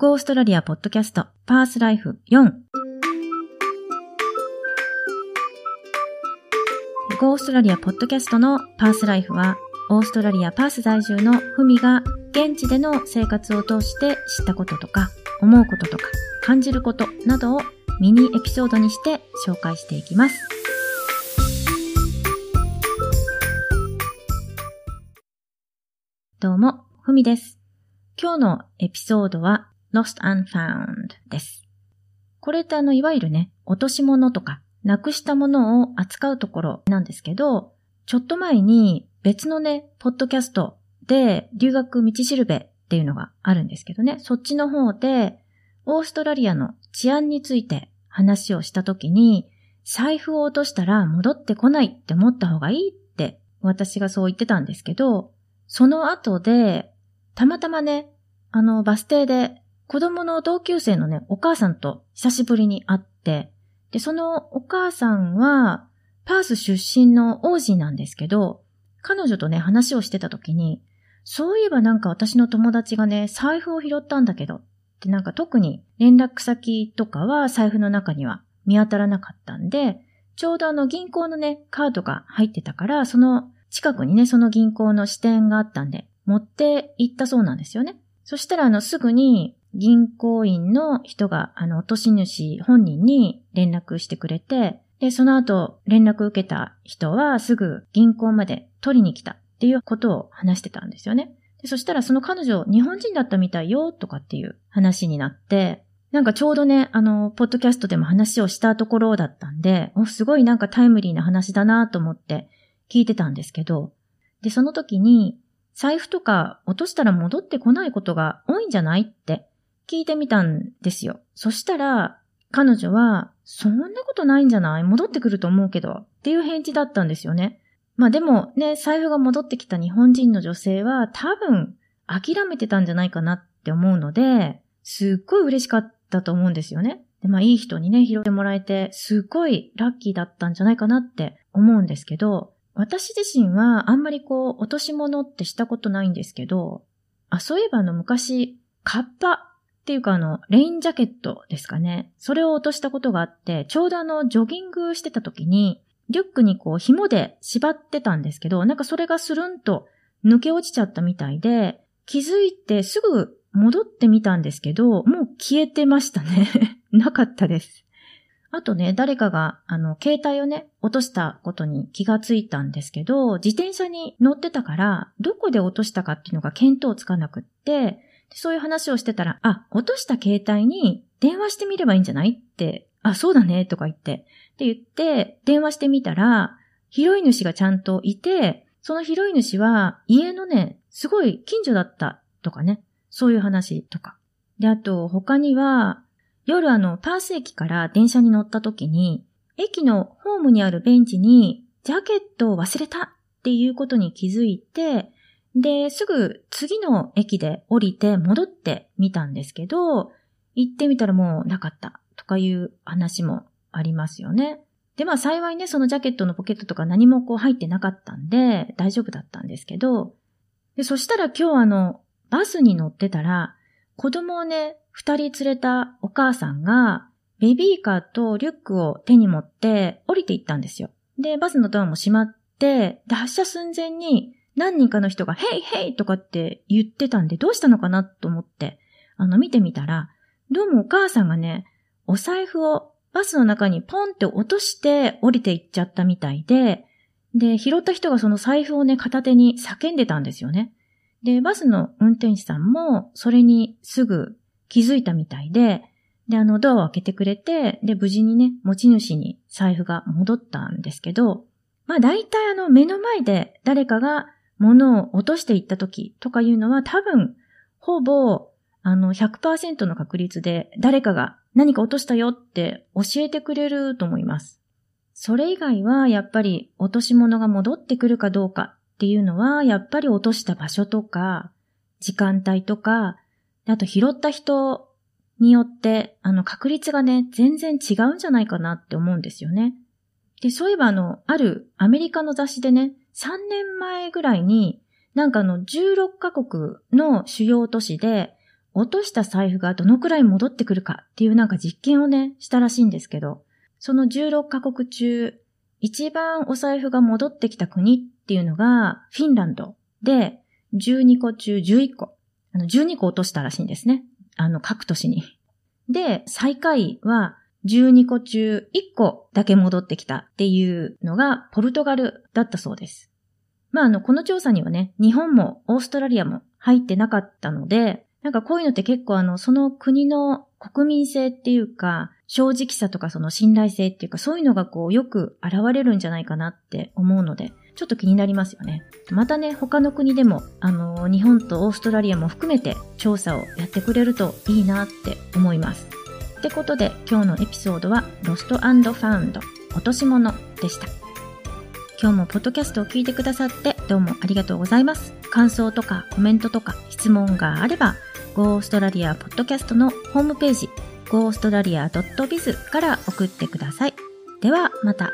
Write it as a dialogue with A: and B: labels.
A: ゴーストラリアポッドキャストパースライフ4ゴーストラリアポッドキャストのパースライフはオーストラリアパース在住のフミが現地での生活を通して知ったこととか思うこととか感じることなどをミニエピソードにして紹介していきます。どうも、ふみです。今日のエピソードは Lost and Found です。これってあの、いわゆるね、落とし物とか、なくしたものを扱うところなんですけど、ちょっと前に別のね、ポッドキャストで留学道しるべっていうのがあるんですけどね、そっちの方で、オーストラリアの治安について話をしたときに、財布を落としたら戻ってこないって思った方がいいって私がそう言ってたんですけど、その後で、たまたまね、あの、バス停で子供の同級生のね、お母さんと久しぶりに会って、で、そのお母さんは、パース出身の王子なんですけど、彼女とね、話をしてた時に、そういえばなんか私の友達がね、財布を拾ったんだけど、ってなんか特に連絡先とかは財布の中には見当たらなかったんで、ちょうどあの銀行のね、カードが入ってたから、その近くにね、その銀行の支店があったんで、持って行ったそうなんですよね。そしたら、あの、すぐに銀行員の人が、あの、落とし主本人に連絡してくれて、で、その後、連絡受けた人はすぐ銀行まで取りに来たっていうことを話してたんですよね。でそしたらその彼女、日本人だったみたいよ、とかっていう話になって、なんかちょうどね、あの、ポッドキャストでも話をしたところだったんで、お、すごいなんかタイムリーな話だなと思って聞いてたんですけど、で、その時に、財布とか落としたら戻ってこないことが多いんじゃないって聞いてみたんですよ。そしたら、彼女は、そんなことないんじゃない？戻ってくると思うけど、っていう返事だったんですよね。まあでもね、財布が戻ってきた日本人の女性は多分諦めてたんじゃないかなって思うので、すっごい嬉しかったと思うんですよね。で、まあいい人にね、拾ってもらえて、すっごいラッキーだったんじゃないかなって思うんですけど、私自身はあんまりこう、落とし物ってしたことないんですけど、あ、そういえばあの昔、カッパっていうかあの、レインジャケットですかね。それを落としたことがあって、ちょうどあの、ジョギングしてた時に、リュックにこう、紐で縛ってたんですけど、なんかそれがスルンと抜け落ちちゃったみたいで、気づいてすぐ戻ってみたんですけど、もう消えてましたね。なかったです。あとね、誰かが、あの、携帯をね、落としたことに気がついたんですけど、自転車に乗ってたから、どこで落としたかっていうのが見当つかなくって、そういう話をしてたら、あ、落とした携帯に電話してみればいいんじゃない？って、あ、そうだね、とか言って、って言って、電話してみたら、拾い主がちゃんといて、その拾い主は家のね、すごい近所だったとかね、そういう話とか。で、あと他には、夜あの、パース駅から電車に乗った時に、駅のホームにあるベンチに、ジャケットを忘れたっていうことに気づいて、で、すぐ次の駅で降りて戻ってみたんですけど、行ってみたらもうなかったとかいう話もありますよね。で、まあ幸いね、そのジャケットのポケットとか何もこう入ってなかったんで、大丈夫だったんですけど、で、そしたら今日あの、バスに乗ってたら、子供をね、二人連れたお母さんが、ベビーカーとリュックを手に持って降りていったんですよ。で、バスのドアも閉まって、で、発車寸前に何人かの人が、ヘイヘイとかって言ってたんで、どうしたのかなと思って、あの、見てみたら、どうもお母さんがね、お財布をバスの中にポンって落として降りていっちゃったみたいで、で、拾った人がその財布をね、片手に叫んでたんですよね。で、バスの運転手さんも、それにすぐ気づいたみたいで、で、あの、ドアを開けてくれて、で、無事にね、持ち主に財布が戻ったんですけど、まあ大体あの、目の前で誰かが物を落としていった時とかいうのは多分、ほぼ、あの、100%の確率で誰かが何か落としたよって教えてくれると思います。それ以外はやっぱり落とし物が戻ってくるかどうかっていうのは、やっぱり落とした場所とか、時間帯とか、あと拾った人によって、あの、確率がね、全然違うんじゃないかなって思うんですよね。で、そういえばあの、あるアメリカの雑誌でね、3年前ぐらいに、なんかあの、16カ国の主要都市で、落とした財布がどのくらい戻ってくるかっていうなんか実験をね、したらしいんですけど、その16カ国中、一番お財布が戻ってきた国っていうのがフィンランドで、12個中11個。あの、12個落としたらしいんですね。あの、各都市に。で、最下位は12個中1個だけ戻ってきたっていうのがポルトガルだったそうです。まあ、あの、この調査にはね、日本もオーストラリアも入ってなかったので、なんかこういうのって結構あの、その国の国民性っていうか、正直さとかその信頼性っていうか、そういうのがこうよく現れるんじゃないかなって思うので、ちょっと気になりますよね。またね、他の国でも、あの、日本とオーストラリアも含めて調査をやってくれるといいなって思います。ってことで、今日のエピソードは、ロストファウンド、落とし物でした。今日もポッドキャストを聞いてくださってどうもありがとうございます。感想とかコメントとか質問があれば、ゴーストラリアポッドキャストのホームページ、ゴーオーストラリア .biz から送ってください。ではまた。